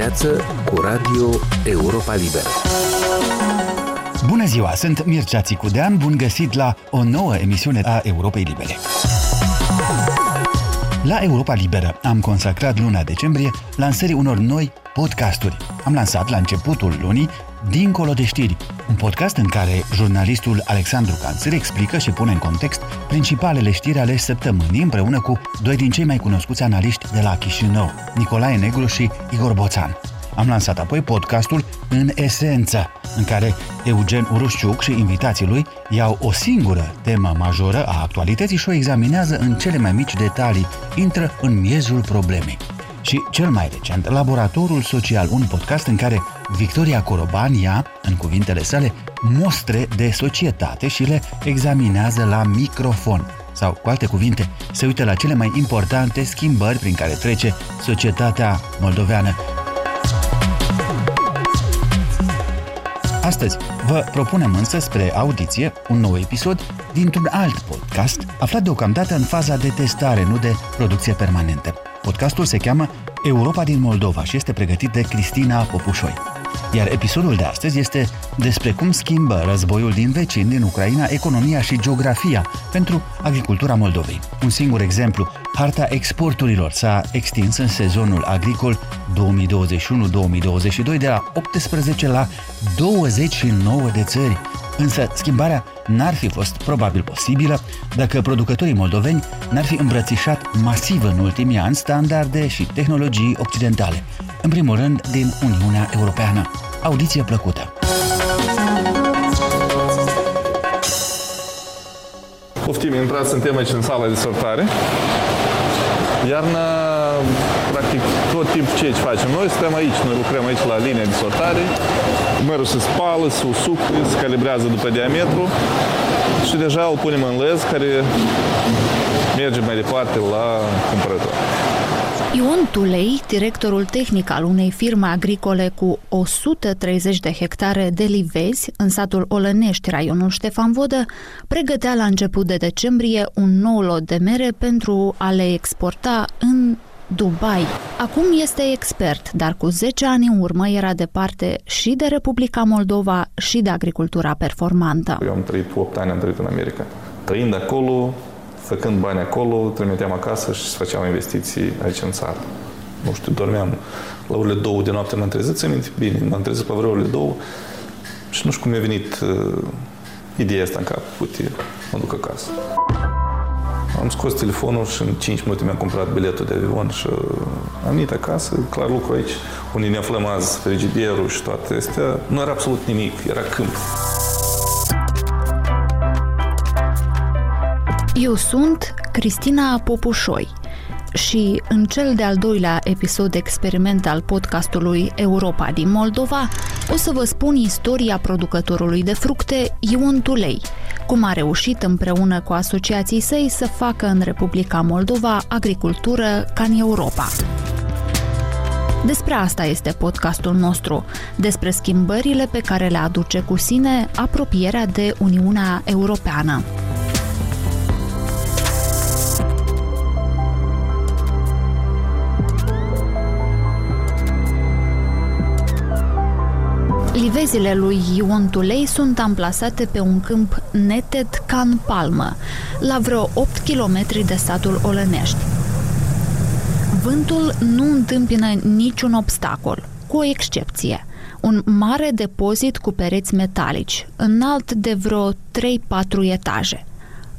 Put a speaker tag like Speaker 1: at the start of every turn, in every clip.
Speaker 1: dimineață cu Radio Europa Liberă.
Speaker 2: Bună ziua, sunt Mircea Țicudean, bun găsit la o nouă emisiune a Europei Libere. La Europa Liberă am consacrat luna decembrie lansării unor noi podcasturi. Am lansat la începutul lunii Dincolo de știri, un podcast în care jurnalistul Alexandru Canțăr explică și pune în context principalele știri ale săptămânii împreună cu doi din cei mai cunoscuți analiști de la Chișinău, Nicolae Negru și Igor Boțan. Am lansat apoi podcastul În Esență, în care Eugen Urușciuc și invitații lui iau o singură temă majoră a actualității și o examinează în cele mai mici detalii, intră în miezul problemei. Și cel mai recent, Laboratorul Social, un podcast în care Victoria Coroban ia, în cuvintele sale, mostre de societate și le examinează la microfon. Sau, cu alte cuvinte, se uită la cele mai importante schimbări prin care trece societatea moldoveană. Astăzi vă propunem însă spre audiție un nou episod dintr-un alt podcast aflat deocamdată în faza de testare, nu de producție permanentă. Podcastul se cheamă Europa din Moldova și este pregătit de Cristina Popușoi. Iar episodul de astăzi este despre cum schimbă războiul din vecin din Ucraina economia și geografia pentru agricultura Moldovei. Un singur exemplu, harta exporturilor s-a extins în sezonul agricol 2021-2022 de la 18 la 29 de țări. Însă schimbarea n-ar fi fost probabil posibilă dacă producătorii moldoveni n-ar fi îmbrățișat masiv în ultimii ani standarde și tehnologii occidentale, în primul rând din Uniunea Europeană. Audiție plăcută!
Speaker 3: Poftim, intrați, suntem aici în sala de sortare. Iarna, practic, tot timpul ce facem noi, stăm aici, noi lucrăm aici la linia de sortare, mărul se spală, se usucă, se calibrează după diametru și deja îl punem în lez care merge mai departe la cumpărător.
Speaker 4: Ion Tulei, directorul tehnic al unei firme agricole cu 130 de hectare de livezi în satul Olănești, raionul Ștefan Vodă, pregătea la început de decembrie un nou lot de mere pentru a le exporta în Dubai. Acum este expert, dar cu 10 ani în urmă era departe și de Republica Moldova și de agricultura performantă.
Speaker 3: Eu am trăit 8 ani, am trăit în America. Trăind acolo, făcând bani acolo, trimiteam acasă și făceam investiții aici în țară. Nu știu, dormeam la orele două de noapte, m-am trezit, țin minte, bine, m-am trezit pe vreo orele două și nu știu cum mi-a venit uh, ideea asta în cap, uite, mă duc acasă. Am scos telefonul și în 5 minute mi-am cumpărat biletul de avion și uh, am venit acasă, clar lucru aici, unde ne aflăm azi, frigiderul și toate astea, nu era absolut nimic, era câmp.
Speaker 4: Eu sunt Cristina Popușoi și în cel de-al doilea episod experiment al podcastului Europa din Moldova o să vă spun istoria producătorului de fructe Ion Tulei, cum a reușit împreună cu asociații săi să facă în Republica Moldova agricultură ca în Europa. Despre asta este podcastul nostru, despre schimbările pe care le aduce cu sine apropierea de Uniunea Europeană. Livezile lui Ion Tulei sunt amplasate pe un câmp neted ca în palmă, la vreo 8 km de satul Olănești. Vântul nu întâmpină niciun obstacol, cu o excepție. Un mare depozit cu pereți metalici, înalt de vreo 3-4 etaje.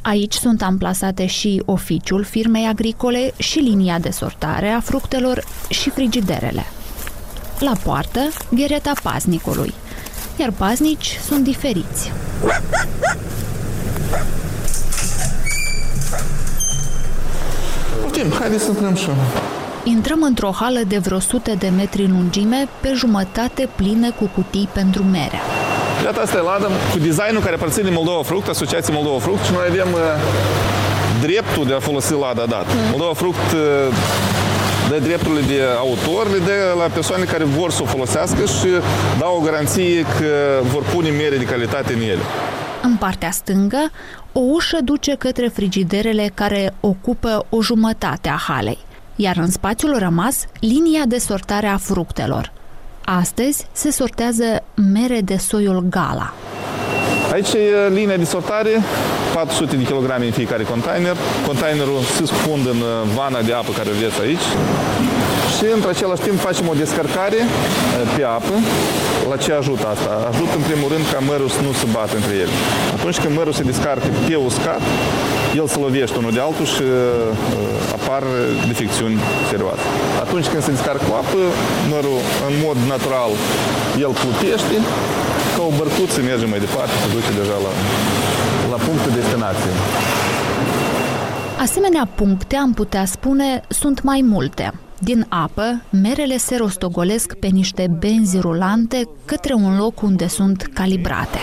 Speaker 4: Aici sunt amplasate și oficiul firmei agricole și linia de sortare a fructelor și frigiderele. La poartă, ghereta paznicului, iar paznici sunt diferiți.
Speaker 3: Poftim, haideți să intrăm și
Speaker 4: Intrăm într-o hală de vreo 100 de metri lungime, pe jumătate plină cu cutii pentru mere.
Speaker 3: Iată, asta e ladă cu designul care aparține Moldova Fruct, Asociația Moldova Fruct și noi avem uh, dreptul de a folosi lada dat. Moldova Fruct uh, dă drepturile de autor, le dă la persoane care vor să o folosească și dau o garanție că vor pune mere de calitate în ele.
Speaker 4: În partea stângă, o ușă duce către frigiderele care ocupă o jumătate a halei, iar în spațiul rămas, linia de sortare a fructelor. Astăzi se sortează mere de soiul Gala.
Speaker 3: Aici e linia de sortare, 400 de kg în fiecare container. Containerul se scufundă în uh, vana de apă care o vedeți aici. Și într același timp facem o descărcare uh, pe apă. La ce ajută asta? Ajută în primul rând ca mărul să nu se bată între ele. Atunci când mărul se descarcă pe uscat, el se lovește unul de altul și uh, apar defecțiuni serioase. Atunci când se descarcă cu apă, mărul în mod natural el plutește ca o bărcuță merge mai departe, se duce deja la, la punctul destinației.
Speaker 4: Asemenea puncte, am putea spune, sunt mai multe. Din apă, merele se rostogolesc pe niște benzi rulante către un loc unde sunt calibrate.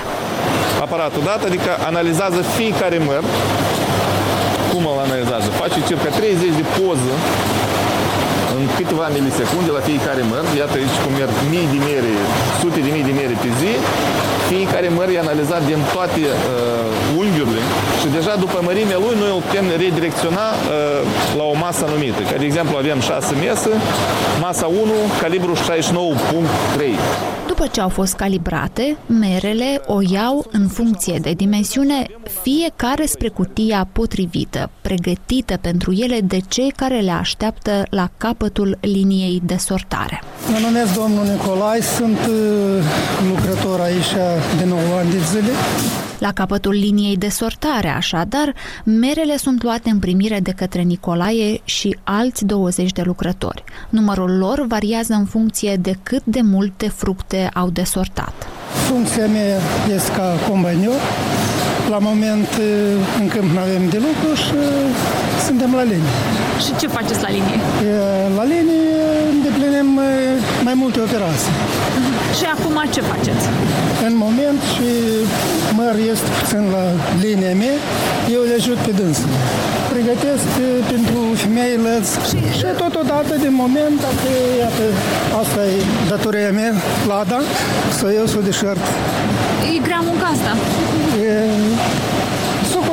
Speaker 3: Aparatul dat, adică analizează fiecare măr. Cum îl analizează? Face circa 30 de poză în câteva milisecunde la fiecare măr. Iată aici cum merg mii de mere, sute de mii de mere pe zi. Fiecare măr e analizat din toate uh, unghiurile și deja după mărimea lui noi îl putem redirecționa uh, la o masă anumită. Ca de exemplu avem 6 mese, masa 1, calibru 69.3.
Speaker 4: După ce au fost calibrate, merele o iau în funcție de dimensiune fiecare spre cutia potrivită, pregătită pentru ele de cei care le așteaptă la capătul liniei de sortare.
Speaker 5: Mă numesc domnul Nicolai, sunt uh, lucrător aici de 9 ani de zile.
Speaker 4: La capătul liniei de sortare, așadar, merele sunt luate în primire de către Nicolae și alți 20 de lucrători. Numărul lor variază în funcție de cât de multe fructe au de sortat.
Speaker 5: Funcția mea este ca combanior. La moment în câmp nu avem de lucru și suntem la linie.
Speaker 4: Și ce faceți la linie?
Speaker 5: La linie îndeplinim mai multe operații.
Speaker 4: Și acum ce faceți?
Speaker 5: În moment și măr este puțin la linia mea, eu le ajut pe dânsă. Pregătesc pentru femeile și, și totodată, din moment, dacă, iată, asta e datoria mea, lada, să eu să o deșert.
Speaker 4: E grea munca asta? E,
Speaker 5: să o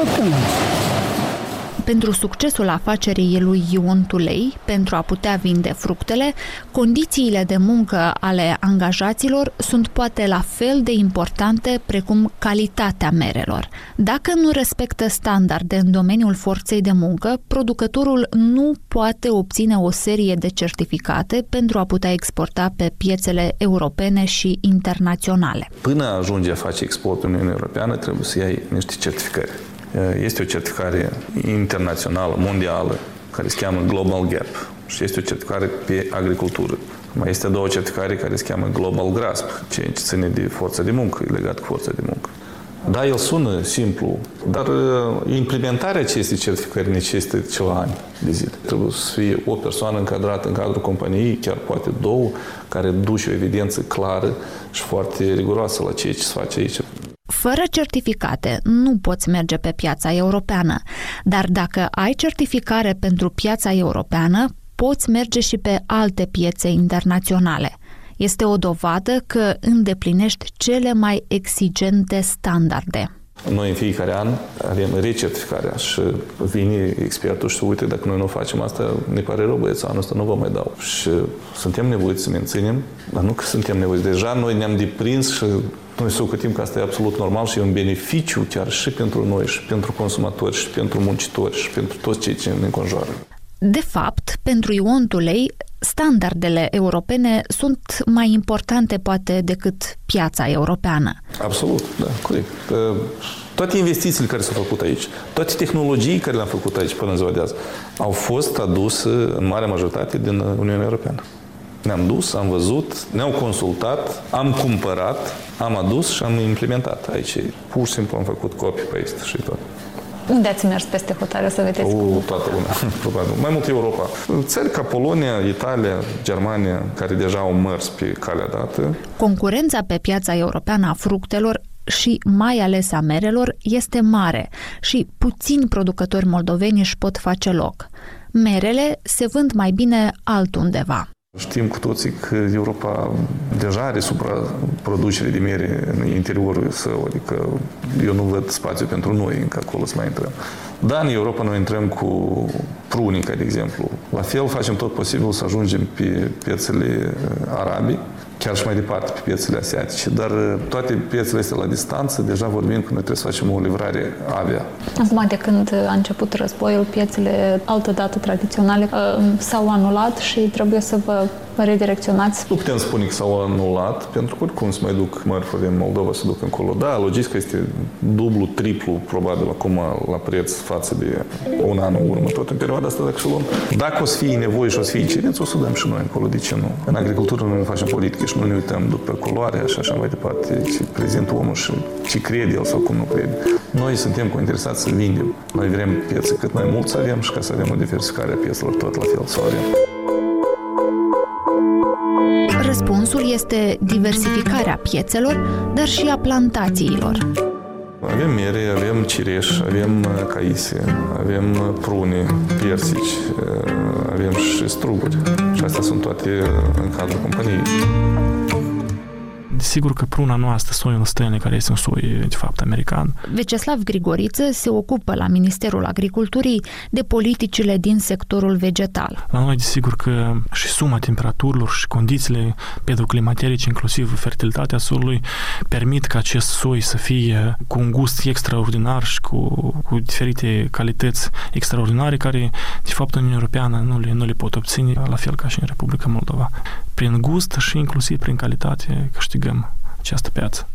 Speaker 4: pentru succesul afacerii lui Ion Tulei, pentru a putea vinde fructele, condițiile de muncă ale angajaților sunt poate la fel de importante precum calitatea merelor. Dacă nu respectă standarde în domeniul forței de muncă, producătorul nu poate obține o serie de certificate pentru a putea exporta pe piețele europene și internaționale.
Speaker 3: Până ajunge a face export în Uniunea Europeană, trebuie să iei niște certificări. Eh, este o certificare internațională, mondială, care se cheamă Global Gap și este o certificare pe agricultură. Mai este a doua certificare care se cheamă Global Grasp, ceea ce ține de forța de muncă, e legat cu forța de muncă. Da, el sună simplu, dar eh, implementarea acestei certificări necesită ceva ani de zile. Trebuie să fie o persoană încadrată în cadrul companiei, chiar poate două, care duce o evidență clară și foarte riguroasă la ceea ce se face aici.
Speaker 4: Fără certificate nu poți merge pe piața europeană, dar dacă ai certificare pentru piața europeană, poți merge și pe alte piețe internaționale. Este o dovadă că îndeplinești cele mai exigente standarde.
Speaker 3: Noi în fiecare an avem recertificarea și vine expertul și se uite dacă noi nu facem asta, ne pare rău băieți, anul ăsta nu vă mai dau. Și suntem nevoiți să menținem, dar nu că suntem nevoiți. Deja noi ne-am deprins și noi socotim că asta e absolut normal și e un beneficiu chiar și pentru noi, și pentru consumatori, și pentru muncitori, și pentru toți cei ce ne înconjoară.
Speaker 4: De fapt, pentru Ion Tulei, standardele europene sunt mai importante poate decât piața europeană.
Speaker 3: Absolut, da, corect. Toate investițiile care s-au făcut aici, toate tehnologii care le-am făcut aici până în ziua de azi, au fost aduse în mare majoritate din Uniunea Europeană. Ne-am dus, am văzut, ne-au consultat, am cumpărat, am adus și am implementat aici. Pur și simplu am făcut copii pe paste și tot.
Speaker 4: Unde ați mers peste hotare, să vedeți?
Speaker 3: O, cum? toată lumea, probabil. Mai mult Europa. Țări ca Polonia, Italia, Germania, care deja au mers pe calea dată.
Speaker 4: Concurența pe piața europeană a fructelor și mai ales a merelor este mare și puțini producători moldoveni își pot face loc. Merele se vând mai bine altundeva.
Speaker 3: Știm cu toții că Europa deja are supraproducere de mere în interiorul său, adică eu nu văd spațiu pentru noi încă acolo să mai intrăm. Da, în Europa noi intrăm cu prunica, de exemplu. La fel facem tot posibil să ajungem pe piețele arabii, chiar și mai departe pe piețele asiatice. Dar uh, toate piețele astea la distanță, deja vorbim că noi trebuie să facem o livrare avia.
Speaker 4: Acum, de când a început războiul, piețele altădată tradiționale uh, s-au anulat și trebuie să vă redirecționați?
Speaker 3: Nu putem spune că s-au anulat, pentru că oricum se mai duc mărfuri din Moldova, să duc încolo. Da, logistica este dublu, triplu, probabil, acum la preț față de un an în urmă, tot în perioada asta, dacă și luăm. Dacă o să fie nevoie și o să fie cerință, o să dăm și noi încolo, de ce nu? În agricultură noi nu facem politică și nu ne uităm după culoare și așa mai departe, ce prezintă omul și ce crede el sau cum nu crede. Noi suntem cu interesați să vindem. Noi vrem piețe cât mai mult să avem și ca să avem o diversificare a piețelor tot la fel să avem.
Speaker 4: Este diversificarea piețelor, dar și a plantațiilor.
Speaker 3: Avem mere, avem cireș, avem uh, caise, avem uh, prune, persici, uh, avem și struguri. Și astea sunt toate în cadrul companiei.
Speaker 6: Sigur că pruna noastră, soiul stăne, care este un soi, de fapt, american.
Speaker 4: Veceslav Grigoriță se ocupă la Ministerul Agriculturii de politicile din sectorul vegetal.
Speaker 6: La noi, desigur că și suma temperaturilor și condițiile pedoclimaterice, inclusiv fertilitatea solului, permit ca acest soi să fie cu un gust extraordinar și cu, cu diferite calități extraordinare care, de fapt, în Uniunea Europeană nu le, nu le pot obține, la fel ca și în Republica Moldova. Prin gust și inclusiv prin calitate câștigăm această piață.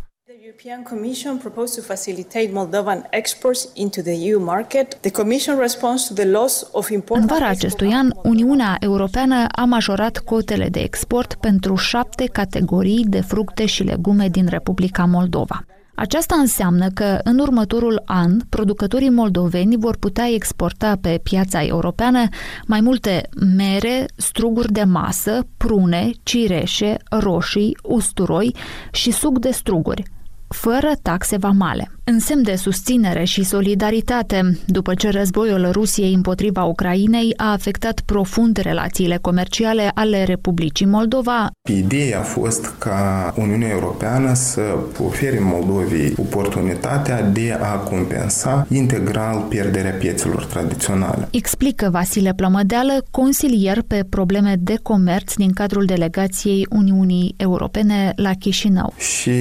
Speaker 7: European Commission proposed to facilitate Moldovan exports into the EU market. The Commission responds to the loss of
Speaker 4: În vara acestui an, Uniunea Europeană a majorat cotele de export pentru șapte categorii de fructe și legume din Republica Moldova. Aceasta înseamnă că în următorul an producătorii moldoveni vor putea exporta pe piața europeană mai multe mere, struguri de masă, prune, cireșe, roșii, usturoi și suc de struguri, fără taxe vamale. În semn de susținere și solidaritate, după ce războiul Rusiei împotriva Ucrainei a afectat profund relațiile comerciale ale Republicii Moldova.
Speaker 8: Ideea a fost ca Uniunea Europeană să ofere Moldovei oportunitatea de a compensa integral pierderea piețelor tradiționale.
Speaker 4: Explică Vasile Plămădeală, consilier pe probleme de comerț din cadrul delegației Uniunii Europene la Chișinău.
Speaker 8: Și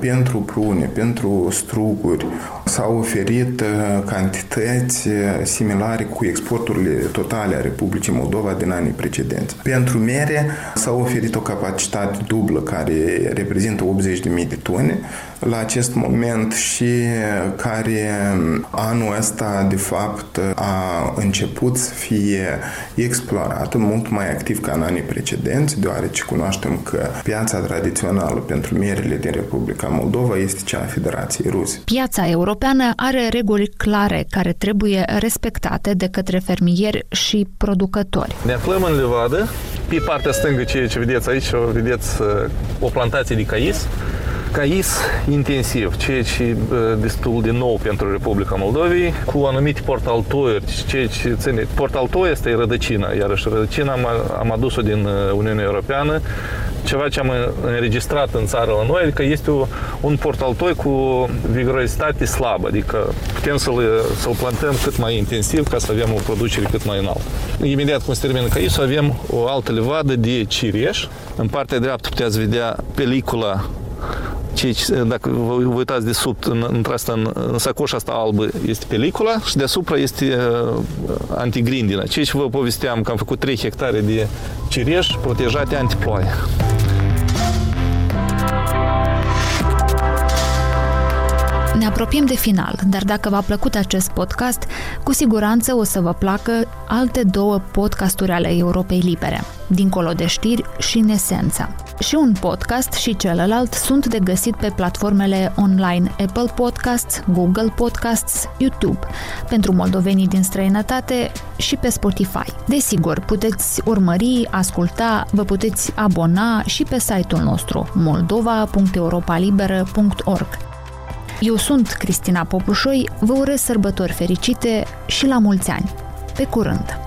Speaker 8: pentru prune, pentru stru struguri. S-au oferit uh, cantități uh, similare cu exporturile totale a Republicii Moldova din anii precedenți. Pentru mere s-a oferit o capacitate dublă care reprezintă 80.000 de tone la acest moment și care um, anul ăsta de fapt a început să fie explorat mult mai activ ca în anii precedenți, deoarece cunoaștem că piața tradițională pentru merele din Republica Moldova este cea a Federației Ruse.
Speaker 4: Piața europeană are reguli clare care trebuie respectate de către fermieri și producători.
Speaker 3: Ne aflăm în Levadă, pe partea stângă, ceea ce vedeți aici, vedeți uh, o plantație de cais, cais intensiv, ceea ce e destul de nou pentru Republica Moldovei, cu anumite portaltoiuri, ceea ce ține. Portaltoi este rădăcina, iarăși rădăcina am, am adus-o din uh, Uniunea Europeană, ceva ce am înregistrat în țară la noi, adică este un portaltoi cu vigorositate slabă, adică putem să-l, să-l plantăm cât mai intensiv ca să avem o producere cât mai înaltă. Imediat cum se termină caisul, avem o altă levadă de cireș. În partea dreaptă puteți vedea pelicula ce, dacă vă uitați de sub, în, în, asta, în, în sacoșa asta albă este pelicula și deasupra este uh, antigrindina. Ceea ce vă povesteam că am făcut 3 hectare de cireș protejate antiploaie.
Speaker 4: Ne apropiem de final, dar dacă v-a plăcut acest podcast, cu siguranță o să vă placă alte două podcasturi ale Europei Libere, Dincolo de știri și în esența. Și un podcast și celălalt sunt de găsit pe platformele online Apple Podcasts, Google Podcasts, YouTube, pentru moldovenii din străinătate și pe Spotify. Desigur, puteți urmări, asculta, vă puteți abona și pe site-ul nostru moldova.europalibera.org. Eu sunt Cristina Popușoi, vă urez sărbători fericite și la mulți ani. Pe curând!